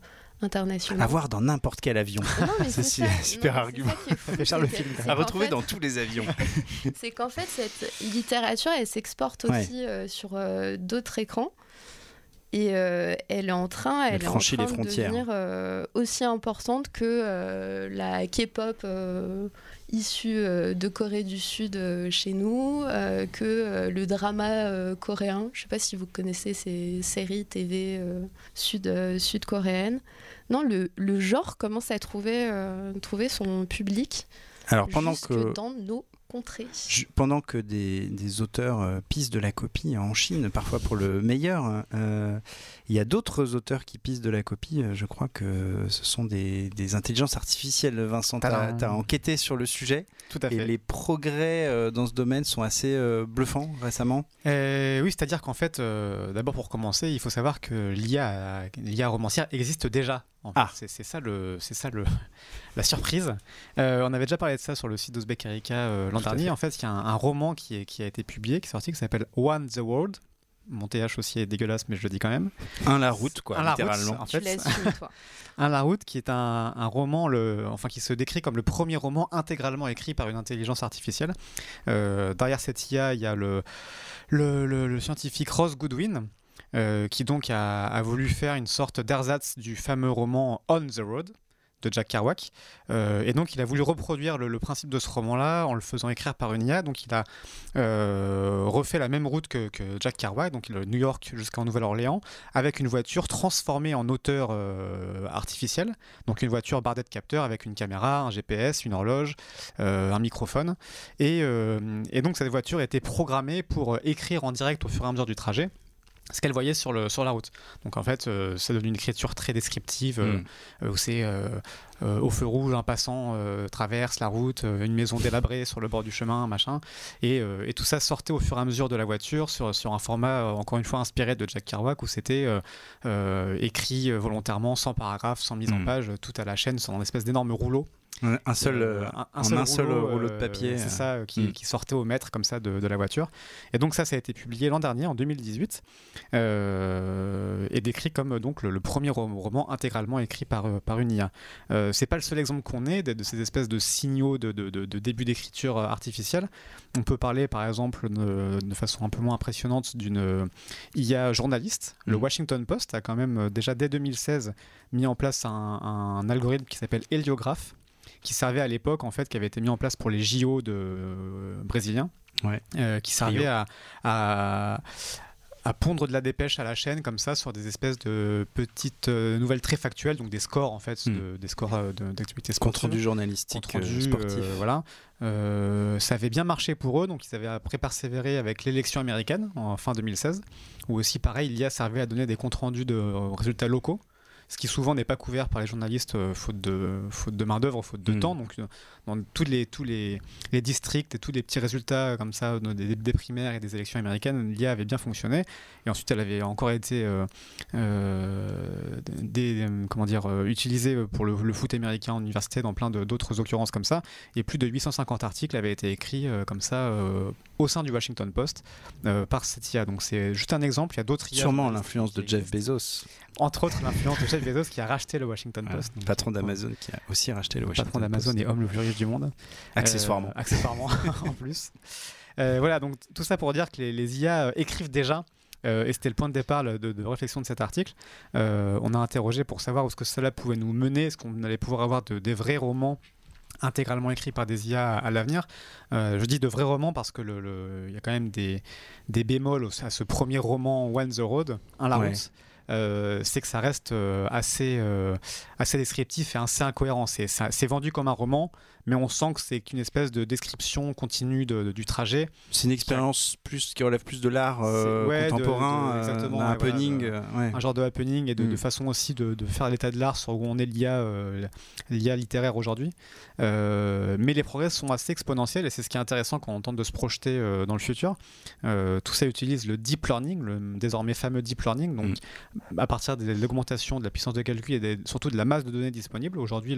internationaux. À voir dans n'importe quel avion. Mais C'est super Non, c'est argument. ça qui est fou, le film, À retrouver fait- dans tous les avions. c'est qu'en fait, cette littérature, elle s'exporte Ouais. aussi euh, sur euh, d'autres écrans. Et euh, elle est en train, elle, Elle est en train les de devenir euh, aussi importante que euh, la K-pop issue de Corée du Sud chez nous, que le drama coréen. Je ne sais pas si vous connaissez ces séries TV sud, sud-coréennes. Non, le, le genre commence à trouver, trouver son public Alors pendant que. dans nos contrées. Pendant que des, des auteurs euh, pissent de la copie en Chine, parfois pour le meilleur, hein, euh, il y a d'autres auteurs qui pissent de la copie. euh, Je crois que ce sont des, des intelligences artificielles. Vincent, tu as, enquêté sur le sujet Tout à et fait. les progrès euh, dans ce domaine sont assez euh, bluffants récemment. Euh, oui, c'est-à-dire qu'en fait, euh, d'abord pour commencer, il faut savoir que l'IA, l'IA romancière existe déjà. en fait. Ah. C'est, c'est ça, le, c'est ça le, la surprise. Euh, on avait déjà parlé de ça sur le site d'Ozbek Erika l'an Tout à dernier. fait. En fait, il y a un, un roman qui, est, qui a été publié, qui est sorti, qui s'appelle One the World. Mon TH aussi est dégueulasse, mais je le dis quand même. Un la route, quoi, Un la route, en Tu fait, l'assumes, toi. Un La Route, qui est un, un roman, le, enfin qui se décrit comme le premier roman intégralement écrit par une intelligence artificielle. Euh, derrière cette IA, il y a le, le, le- le scientifique Ross Goodwin, euh, qui donc a, a voulu faire une sorte d'ersatz du fameux roman On the Road de Jack Kerouac. Euh, et donc il a voulu reproduire le, principe de ce roman-là en le faisant écrire par une IA. Donc il a euh, refait la même route que, Jack Kerouac, donc New York jusqu'en Nouvelle-Orléans, avec une voiture transformée en auteur euh, artificiel. Donc une voiture bardée de capteurs avec une caméra, un GPS, une horloge, euh, un microphone. Et, et donc cette voiture était programmée pour écrire en direct au fur et à mesure du trajet ce qu'elle voyait sur, le, sur la route. Donc en fait, euh, ça donne une écriture très descriptive, euh, Mm. euh, où c'est euh, au feu rouge, un passant traverse la route, une maison délabrée sur le bord du chemin, machin. Et, et tout ça sortait au fur et à mesure de la voiture sur, sur un format, encore une fois, inspiré de Jack Kerouac, où c'était écrit volontairement, sans paragraphe, sans mise en Mm. page, tout à la chaîne, sur un espèce d'énorme rouleau. Un, seul, Euh, euh, un, en un seul rouleau de euh, papier, C'est ça, euh, qui, qui sortait au mètre comme ça de, de la voiture. Et donc ça, ça a été publié l'an dernier, en 2018, euh, et décrit comme donc le, le premier ro- roman intégralement écrit par, par une IA. C'est pas le seul exemple qu'on ait de, de ces espèces de signaux de, de- début d'écriture artificielle. On peut parler par exemple de, de façon un peu moins impressionnante d'une IA journaliste. Le Mm. Washington Post a quand même déjà dès 2016 mis en place un, un algorithme qui s'appelle Heliograph qui servait à l'époque en fait qui avait été mis en place pour les JO de euh, brésiliens Ouais. euh, qui servait à, à à pondre de la dépêche à la chaîne comme ça sur des espèces de petites euh, nouvelles très factuelles donc des scores en fait Mm. de- des scores euh, de- d'activités compte sportives rendu journalistique compte rendu, sportif. voilà. Euh, ça avait bien marché pour eux, donc ils avaient après persévéré avec l'élection américaine en fin 2016, où aussi pareil, l'IA servait à donner des comptes rendus de résultats locaux, ce qui souvent n'est pas couvert par les journalistes euh, faute de, faute de main-d'œuvre, faute de Mm. temps. Donc euh, dans tous les, tous les, les districts et tous les petits résultats comme ça des, des primaires et des élections américaines, l'IA avait bien fonctionné. Et ensuite, elle avait encore été euh, des, comment dire, utilisée pour le, le foot américain en université dans plein d'autres occurrences comme ça. Et plus de 850 articles avaient été écrits comme ça au sein du Washington Post euh, par cette IA. Donc c'est juste un exemple. Il y a d'autres IA Sûrement l'influence de Jeff. Bezos, Entre autres, l'influence de Jeff Bezos qui a racheté le Washington Post. Patron d'Amazon qui a aussi racheté le Washington patron d'Amazon Post. et homme le plus riche du monde. accessoirement. Euh, accessoirement, en plus. Euh, voilà, donc tout ça pour dire que les, les IA euh, écrivent déjà. euh, et c'était le point de départ de, de réflexion de cet article. On a interrogé pour savoir où est-ce que cela pouvait nous mener, est-ce qu'on allait pouvoir avoir de- des vrais romans intégralement écrits par des IA à, l'avenir. Euh, je dis de vrais romans parce que le- y a quand même des, des bémols à ce premier roman One the Road, un la Ouais. Euh, c'est que ça reste euh, assez, euh, assez descriptif et assez incohérent. C'est vendu comme un roman, mais on sent que c'est qu'une espèce de description continue de- de- du trajet. C'est une expérience plus qui relève plus de l'art euh, ouais, contemporain, de- euh, exactement, voilà, happening. euh, ouais. un genre de happening et de, Mm. façon aussi de, faire l'état de l'art sur où on est l'IA, euh, l'IA littéraire aujourd'hui. Mais les progrès sont assez exponentiels et c'est ce qui est intéressant quand on tente de se projeter dans le futur. Tout ça utilise le deep learning, le désormais fameux deep learning. Donc, à partir de l'augmentation de la puissance de calcul et des- surtout de la masse de données disponibles, aujourd'hui,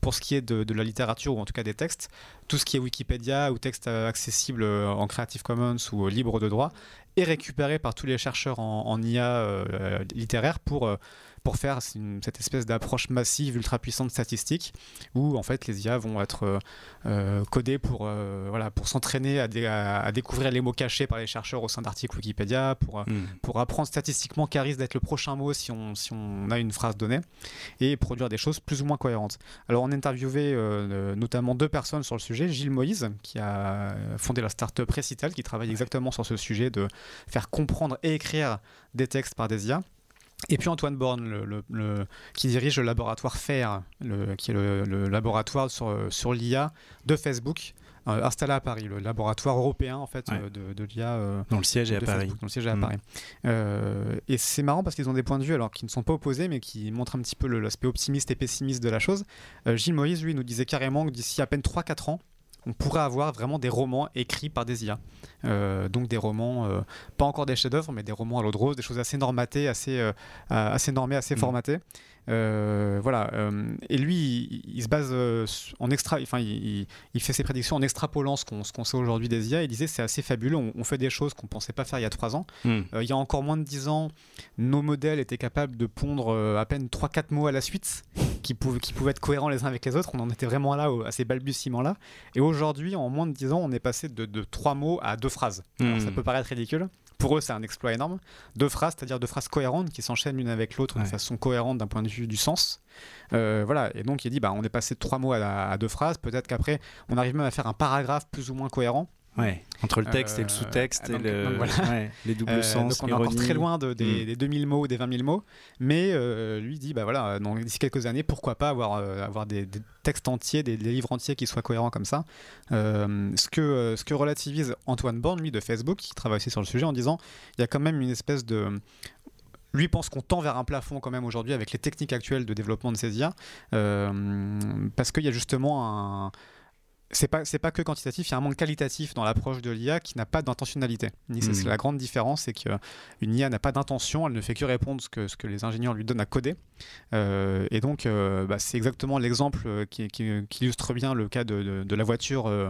pour ce qui est de, de la littérature ou en tout cas des textes, tout ce qui est Wikipédia ou texte euh, accessible euh, en Creative Commons ou euh, libre de droit est récupéré par tous les chercheurs en, en IA littéraire pour, pour faire une- cette espèce d'approche massive, ultra puissante statistique, où en fait les IA vont être euh, euh, codées pour, euh, voilà, pour s'entraîner à, dé- à- à découvrir les mots cachés par les chercheurs au sein d'articles Wikipédia, pour, euh, Mm. pour apprendre statistiquement quel risque d'être le prochain mot si on, si on a une phrase donnée et produire des choses plus ou moins cohérentes. Alors on a interviewé euh, notamment deux personnes sur le sujet, Gilles Moïse qui a fondé la start-up Recital qui travaille exactement sur ce sujet de faire comprendre et écrire des textes par des IA. Et puis Antoine Borne, le, le- le- qui dirige le laboratoire FAIR, qui est le, laboratoire sur, sur l'IA de Facebook, euh, installé à Paris, le laboratoire européen en fait Ouais. euh, de, de l'IA euh, Dans le siège et à Paris. Dont le siège est à Mm. Paris. Euh, et c'est marrant parce qu'ils ont des points de vue alors qui ne sont pas opposés mais qui montrent un petit peu l'aspect optimiste et pessimiste de la chose. Gilles Moïse, lui, nous disait carrément que d'ici à peine 3-4 ans, on pourrait avoir vraiment des romans écrits par des IA. Euh, donc des romans, euh, pas encore des chefs-d'œuvre, mais des romans à l'eau de rose, des choses assez normatées, assez, euh, assez normées, assez Mm. formatées. Voilà. et lui, il, il se base en extra, enfin, il, fait ses prédictions en extrapolant ce qu'on sait aujourd'hui des IA. Il disait c'est assez fabuleux. On, on fait des choses qu'on pensait pas faire il y a trois ans. Mm. Il y a encore moins de 10 ans, nos modèles étaient capables de pondre à peine 3-4 mots à la suite, qui, pouvaient, qui pouvaient être cohérents les uns avec les autres. On en était vraiment là, à ces balbutiements-là. Et aujourd'hui, en moins de 10 ans, on est passé de, de 3 mots à 2 phrases. Alors, Mm. ça peut paraître ridicule. Pour eux, c'est un exploit énorme. Deux phrases, c'est-à-dire deux phrases cohérentes qui s'enchaînent l'une avec l'autre Ouais. de façon cohérente d'un point de vue du sens. Euh, voilà. Et donc, il dit, bah, on est passé de trois mots à, à deux phrases. Peut-être qu'après, on arrive même à faire un paragraphe plus ou moins cohérent. Ouais, entre le texte et le Euh, sous-texte et donc- le, donc voilà. ouais, les doubles Euh, sens. donc on est encore très loin de- des, Mm. des 2000 mots, des 20 000 mots, mais euh, lui dit bah voilà, d'ici quelques années, pourquoi pas avoir, euh, avoir des, des textes entiers, des, des livres entiers qui soient cohérents comme ça. Ce, que, ce que relativise Antoine Borne, lui de Facebook, qui travaille aussi sur le sujet, en disant il y a quand même une espèce de lui pense qu'on tend vers un plafond quand même aujourd'hui avec les techniques actuelles de développement de ces IA, parce qu'il y a justement un c'est pas c'est pas que quantitatif, il y a un manque qualitatif dans l'approche de l'IA qui n'a pas d'intentionnalité. Ni- C'est c'est la grande différence, c'est qu'une IA n'a pas d'intention, elle ne fait que répondre ce que ce que les ingénieurs lui donnent à coder. Euh, et donc euh, bah, c'est exactement l'exemple euh, qui, qui- qui illustre bien le cas de, de- de la voiture euh,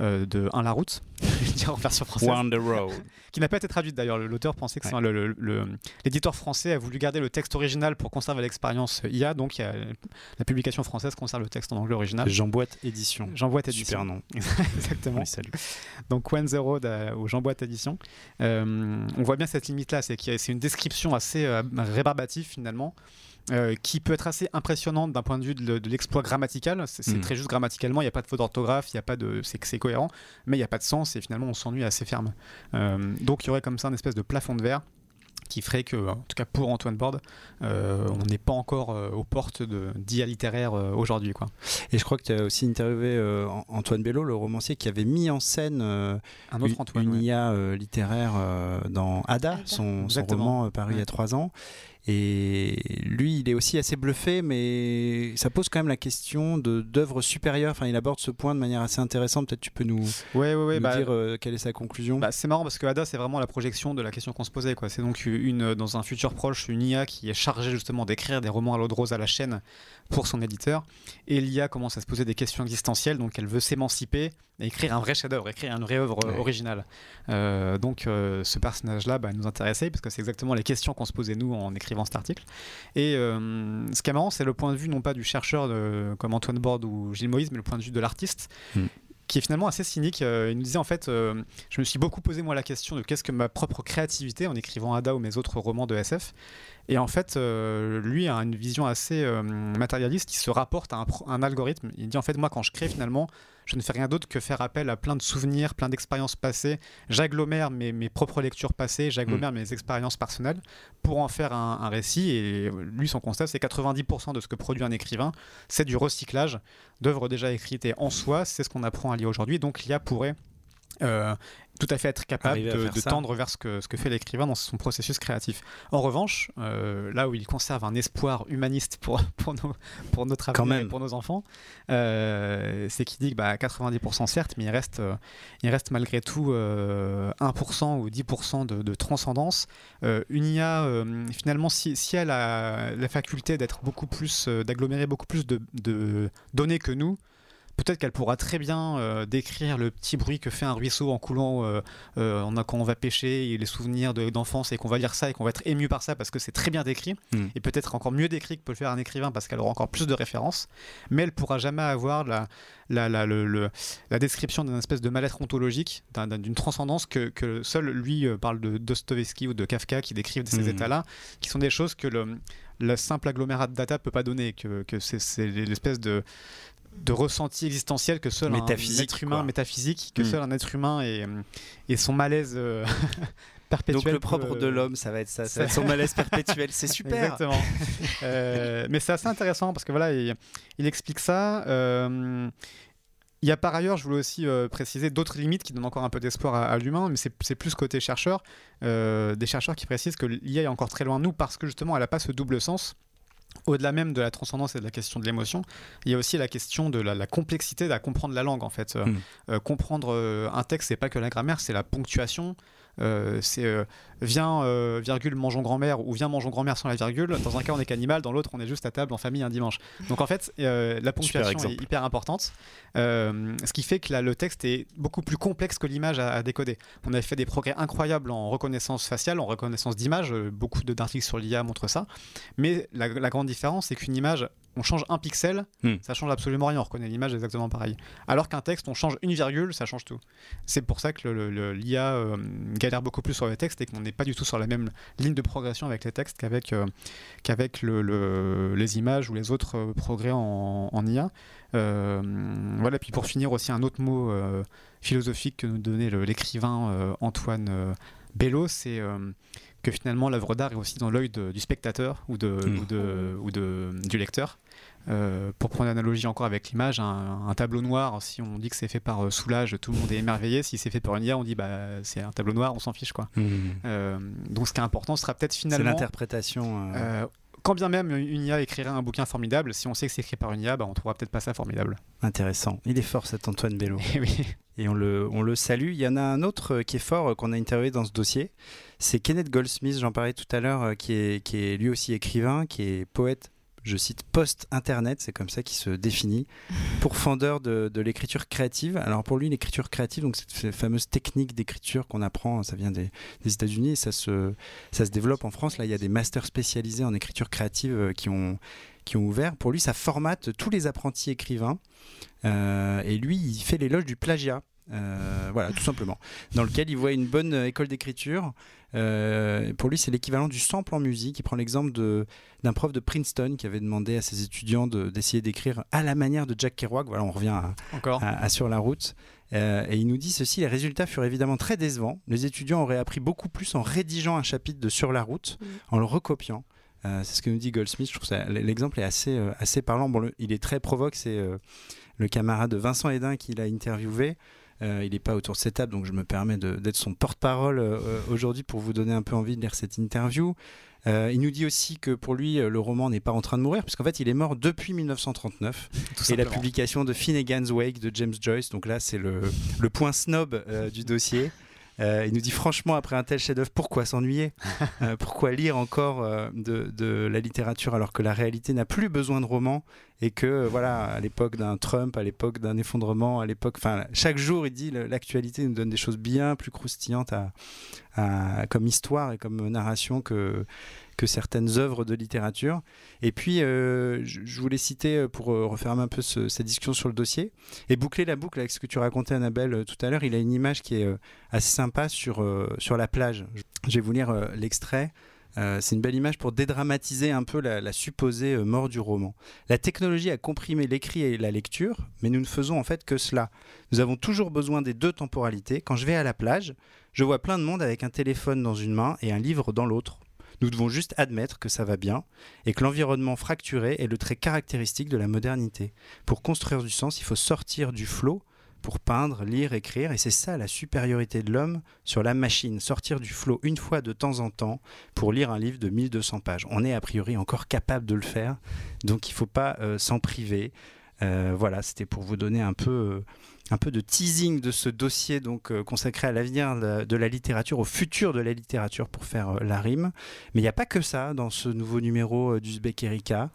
euh, de 1 la route, je veux dire en version française Wonder Road. qui n'a pas été traduite d'ailleurs. L'auteur pensait que Ouais. l'éditeur français a voulu garder le texte original pour conserver l'expérience IA, donc il y a- la publication française conserve le texte en anglais original. Jean Boîte Édition. Jean Boîte Super nom. Exactement. Oui, salut. Donc One Zero au Jean Boîte Édition. Euh, on voit bien cette limite-là, c'est qu'il y a- c'est une description assez euh, rébarbative finalement. euh, qui peut être assez impressionnante d'un point de vue de, de l'exploit grammatical. C'est Mm. très juste grammaticalement, il n'y a pas de faute d'orthographe, il y a pas de, c'est c'est cohérent, mais il n'y a pas de sens et finalement on s'ennuie assez ferme. Euh, donc il y aurait comme ça une espèce de plafond de verre qui ferait que, en tout cas pour Antoine Borde, euh, on n'est pas encore euh, aux portes d'IA littéraire euh, aujourd'hui. Quoi. Et je crois que tu as aussi interviewé euh, An- Antoine Bello, le romancier, qui avait mis en scène euh, Un autre une, Antoine. une ouais. IA euh, littéraire euh, dans Ada, Ada. son, son Exactement. roman euh, paru il y a trois ans. Et lui, il est aussi assez bluffé, mais ça pose quand même la question de d'œuvres supérieures. Enfin, il aborde ce point de manière assez intéressante. Peut-être tu peux nous, Ouais, ouais, ouais, nous bah, dire euh, quelle est sa conclusion? Bah, c'est marrant parce que Ada, c'est vraiment la projection de la question qu'on se posait. C'est donc une, dans un futur proche une IA qui est chargée justement d'écrire des romans à l'eau de rose à la chaîne pour son éditeur. Et l'IA commence à se poser des questions existentielles, donc elle veut s'émanciper et écrire un vrai chef-d'œuvre, écrire une vraie œuvre euh, Ouais. originale. Euh, donc euh, ce personnage-là bah, nous intéressait parce que c'est exactement les questions qu'on se posait nous en écrivant cet article. Et euh, ce qui est marrant, c'est le point de vue non pas du chercheur de- comme Antoine Borde ou Gilles Moïse, mais le point de vue de l'artiste. Mm. qui est finalement assez cynique. Euh, il nous disait en fait, euh, je me suis beaucoup posé moi la question de qu'est-ce que ma propre créativité en écrivant Ada ou mes autres romans de SF. Et en fait, euh, lui a une vision assez euh, matérialiste qui se rapporte à un, algorithme. Il dit en fait, moi quand je crée finalement, je ne fais rien d'autre que faire appel à plein de souvenirs, plein d'expériences passées. J'agglomère mes, mes propres lectures passées, j'agglomère mes expériences personnelles pour en faire un, un récit. Et lui, son constat, c'est 90% de ce que produit un écrivain, c'est du recyclage d'œuvres déjà écrites. Et en soi, c'est ce qu'on apprend à lire aujourd'hui. Donc l'IA pourrait euh, tout à fait être capable de, tendre vers ce que, ce que fait l'écrivain dans son processus créatif. En revanche, euh, là où il conserve un espoir humaniste pour, pour, nos, pour notre Quand avenir et pour nos enfants, euh, c'est qu'il dit que bah, 90% certes, mais il reste, euh, il reste malgré tout euh, 1% ou 10% de, de transcendance. Une IA, finalement, si, si elle a la faculté d'être beaucoup plus, d'agglomérer beaucoup plus de, de données que nous, Peut-être qu'elle pourra très bien euh, décrire le petit bruit que fait un ruisseau en coulant euh, euh, quand on va pêcher et les souvenirs de- d'enfance et qu'on va lire ça et qu'on va être ému par ça parce que c'est très bien décrit Mm. et peut-être encore mieux décrit que peut le faire un écrivain parce qu'elle aura encore plus de références mais elle pourra jamais avoir la, la, la, le- le- la description d'une espèce de mal-être ontologique d'un- d'un- d'une transcendance que, que seul lui parle de Dostoevsky ou de Kafka qui décrivent ces Mm. états-là qui sont des choses que le, le simple agglomérat de data peut pas donner que, c'est l'espèce de de ressenti existentiel que seul un être humain quoi. métaphysique que Mm. seul un être humain et, et son malaise euh, perpétuel Donc le peut- propre de l'homme, ça va être ça, ça ça- va être son malaise perpétuel. C'est super. Exactement. Euh, mais c'est assez intéressant parce que voilà, il, il explique ça. Euh, il y a par ailleurs, je voulais aussi euh, préciser d'autres limites qui donnent encore un peu d'espoir à, à l'humain, mais c'est c'est plus côté chercheur. Euh, des chercheurs qui précisent que l'IA est encore très loin de nous parce que justement, elle n'a pas ce double sens. Au-delà même de la transcendance et de la question de l'émotion, il y a aussi la question de la, la complexité à comprendre la langue en fait. Euh, Mm. euh, comprendre euh, un texte, c'est pas que la grammaire, c'est la ponctuation, c'est euh, viens, euh, virgule, mangeons grand-mère ou viens, mangeons grand-mère sans la virgule. Dans un cas, on est qu'animal, dans l'autre, on est juste à table en famille un dimanche. Donc en fait, euh, la ponctuation est hyper importante, euh, ce qui fait que là, le texte est beaucoup plus complexe que l'image à, à décoder. On avait fait des progrès incroyables en reconnaissance faciale, en reconnaissance d'image. euh, beaucoup d'articles sur l'IA montrent ça. Mais la, la grande différence, c'est qu'une image on change un pixel, Hmm. ça change absolument rien, on reconnaît l'image exactement pareil. Alors qu'un texte, on change une virgule, ça change tout. C'est pour ça que le- le- l'IA euh, galère beaucoup plus sur les textes et qu'on n'est pas du tout sur la même ligne de progression avec les textes qu'avec euh, qu'avec le- le- les images ou les autres euh, progrès en, en IA. Voilà, puis pour finir aussi un autre mot philosophique que nous donnait l'écrivain Antoine Bello, c'est que finalement l'œuvre d'art est aussi dans l'œil du spectateur ou, de, Mm. ou, de, ou de- du lecteur. Euh, pour prendre l'analogie encore avec l'image, un, un tableau noir, si on dit que c'est fait par euh, Soulage, tout le monde est émerveillé. Si c'est fait par une IA, on dit bah c'est un tableau noir, on s'en fiche quoi. Hmm. Euh, donc ce qui est important sera peut-être C'est finalement. l'interprétation. euh, euh, quand bien même une IA écrirait un bouquin formidable, si on sait que c'est écrit par une IA, bah, on trouvera peut-être pas ça formidable. Intéressant. Il est fort cet Antoine Bello. Et oui. Et on le, on le salue. Il y en a un autre euh, qui est fort, euh, qu'on a interviewé dans ce dossier. C'est Kenneth Goldsmith, j'en parlais tout à l'heure, euh, qui est, qui est lui aussi écrivain, qui est poète, je cite, post-internet, c'est comme ça qu'il se définit, pourfendeur de, de l'écriture créative. Alors pour lui, l'écriture créative, donc cette fameuse technique d'écriture qu'on apprend, ça vient des, des États-Unis et ça se, ça se développe en France. Là, il y a des masters spécialisés en écriture créative euh, qui ont, qui ont ouvert. Pour lui, ça formate tous les apprentis écrivains. Euh, et lui, il fait l'éloge du plagiat. Euh, voilà, tout simplement. Dans lequel il voit une bonne école d'écriture. Euh, pour lui, c'est l'équivalent du sample en musique. Il prend l'exemple de- d'un prof de Princeton qui avait demandé à ses étudiants de- d'essayer d'écrire à la manière de Jack Kerouac. Voilà, on revient à, Encore. à- à Sur la route. Euh, et il nous dit ceci les résultats furent évidemment très décevants. Les étudiants auraient appris beaucoup plus en rédigeant un chapitre de Sur la route, Mhm. en le recopiant. Euh, c'est ce que nous dit Goldsmith. Je trouve ça l'exemple est assez euh, assez parlant. Bon, le- il est très provoque. C'est euh, le camarade Vincent Hédin qui l'a interviewé. Euh, il n'est pas autour de cette table, donc je me permets d'être son porte-parole euh, aujourd'hui pour vous donner un peu envie de lire cette interview. Euh, il nous dit aussi que pour lui, le roman n'est pas en train de mourir, puisqu'en fait, il est mort depuis 1939 Tout et la publication de Finnegan's Wake de James Joyce. Donc là, c'est le, le point snob du dossier. Euh, il nous dit franchement, après un tel chef-d'œuvre, pourquoi s'ennuyer Euh, Pourquoi lire encore euh, de, de la littérature alors que la réalité n'a plus besoin de romans et que voilà, à l'époque d'un Trump, à l'époque d'un effondrement, à l'époque, enfin, chaque jour, il dit l'actualité nous donne des choses bien plus croustillantes à, à- comme histoire et comme narration que que certaines œuvres de littérature. Et puis, euh, je, voulais citer euh, pour euh, refermer un peu ce- cette discussion sur le dossier et boucler la boucle avec ce que tu racontais, Annabelle, tout à l'heure. Il a une image qui est assez sympa sur, sur la plage. Je vais vous lire l'extrait. C'est une belle image pour dédramatiser un peu la, supposée mort du roman. La technologie a comprimé l'écrit et la lecture, mais nous ne faisons en fait que cela. Nous avons toujours besoin des deux temporalités. Quand je vais à la plage, je vois plein de monde avec un téléphone dans une main et un livre dans l'autre. Nous devons juste admettre que ça va bien et que l'environnement fracturé est le trait caractéristique de la modernité. Pour construire du sens, il faut sortir du flot pour peindre, lire, écrire, et c'est ça la supériorité de l'homme sur la machine, sortir du flot une fois de temps en temps pour lire un livre de 1200 pages. On est a priori encore capable de le faire, donc il ne faut pas euh, s'en priver. Euh, voilà, c'était pour vous donner un peu, euh, un peu de teasing de ce dossier donc euh, consacré à l'avenir de, la littérature, au futur de la littérature pour faire euh, la rime. Mais il n'y a pas que ça dans ce nouveau numéro euh, d'Uzbek Erika.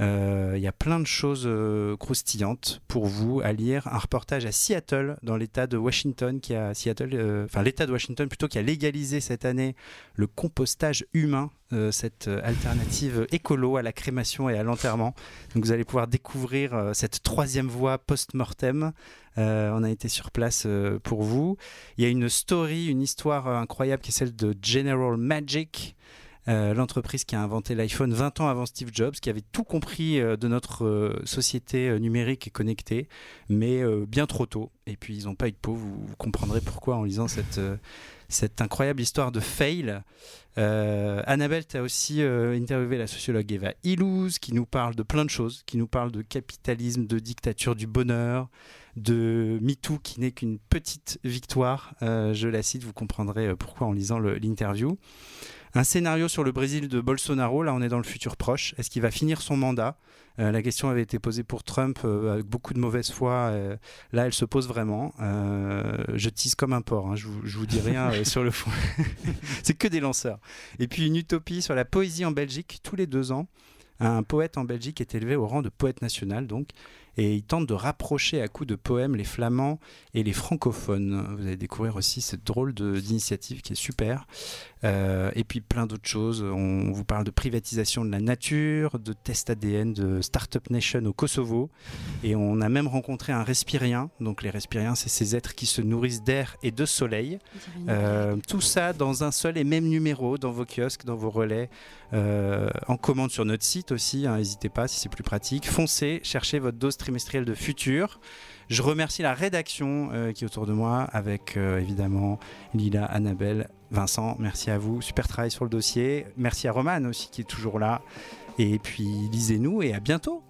Euh, Il y a plein de choses euh, croustillantes pour vous à lire. Un reportage à Seattle, dans l'État de Washington, qui a Seattle, euh, enfin l'État de Washington plutôt, qui a légalisé cette année le compostage humain, euh, cette euh, alternative écolo à la crémation et à l'enterrement. Donc vous allez pouvoir découvrir euh, cette troisième voie post-mortem. Euh, on a été sur place euh, pour vous. Il y a une story, une histoire euh, incroyable qui est celle de General Magic. Euh, l'entreprise qui a inventé l'iPhone 20 ans avant Steve Jobs, qui avait tout compris euh, de notre euh, société numérique et connectée, mais bien trop tôt. Et puis ils n'ont pas eu de peau, vous, comprendrez pourquoi en lisant cette, cette incroyable histoire de fail. Annabelle, tu as aussi interviewé la sociologue Eva Illouz, qui nous parle de plein de choses, qui nous parle de capitalisme, de dictature du bonheur, de MeToo, qui n'est qu'une petite victoire. Je la cite, vous comprendrez pourquoi en lisant l'interview. Un scénario sur le Brésil de Bolsonaro, là on est dans le futur proche. Est-ce qu'il va finir son mandat? Euh, La question avait été posée pour Trump euh, avec beaucoup de mauvaise foi. euh, là elle se pose vraiment. Je tease comme un porc, hein, je, vous, vous dis rien sur le fond. C'est que des lanceurs. Et puis une utopie sur la poésie en Belgique, tous les deux ans. Un poète en Belgique est élevé au rang de poète national, donc. Et ils tentent de rapprocher à coups de poèmes les flamands et les francophones. Vous allez découvrir aussi cette drôle d'initiative qui est super. Euh, et puis plein d'autres choses. On vous parle de privatisation de la nature, de test ADN de Startup Nation au Kosovo. Et on a même rencontré un respirien. Donc les respiriens, c'est ces êtres qui se nourrissent d'air et de soleil. Euh, tout ça dans un seul et même numéro, dans vos kiosques, dans vos relais, euh, en commande sur notre site aussi. Hein, n'hésitez pas si c'est plus pratique. Foncez, cherchez votre dose trimestriel de Futur. Je remercie la rédaction euh, qui est autour de moi, avec euh, évidemment Lila, Annabelle, Vincent. Merci à vous. Super travail sur le dossier. Merci à Roman aussi qui est toujours là. Et puis lisez-nous et à bientôt.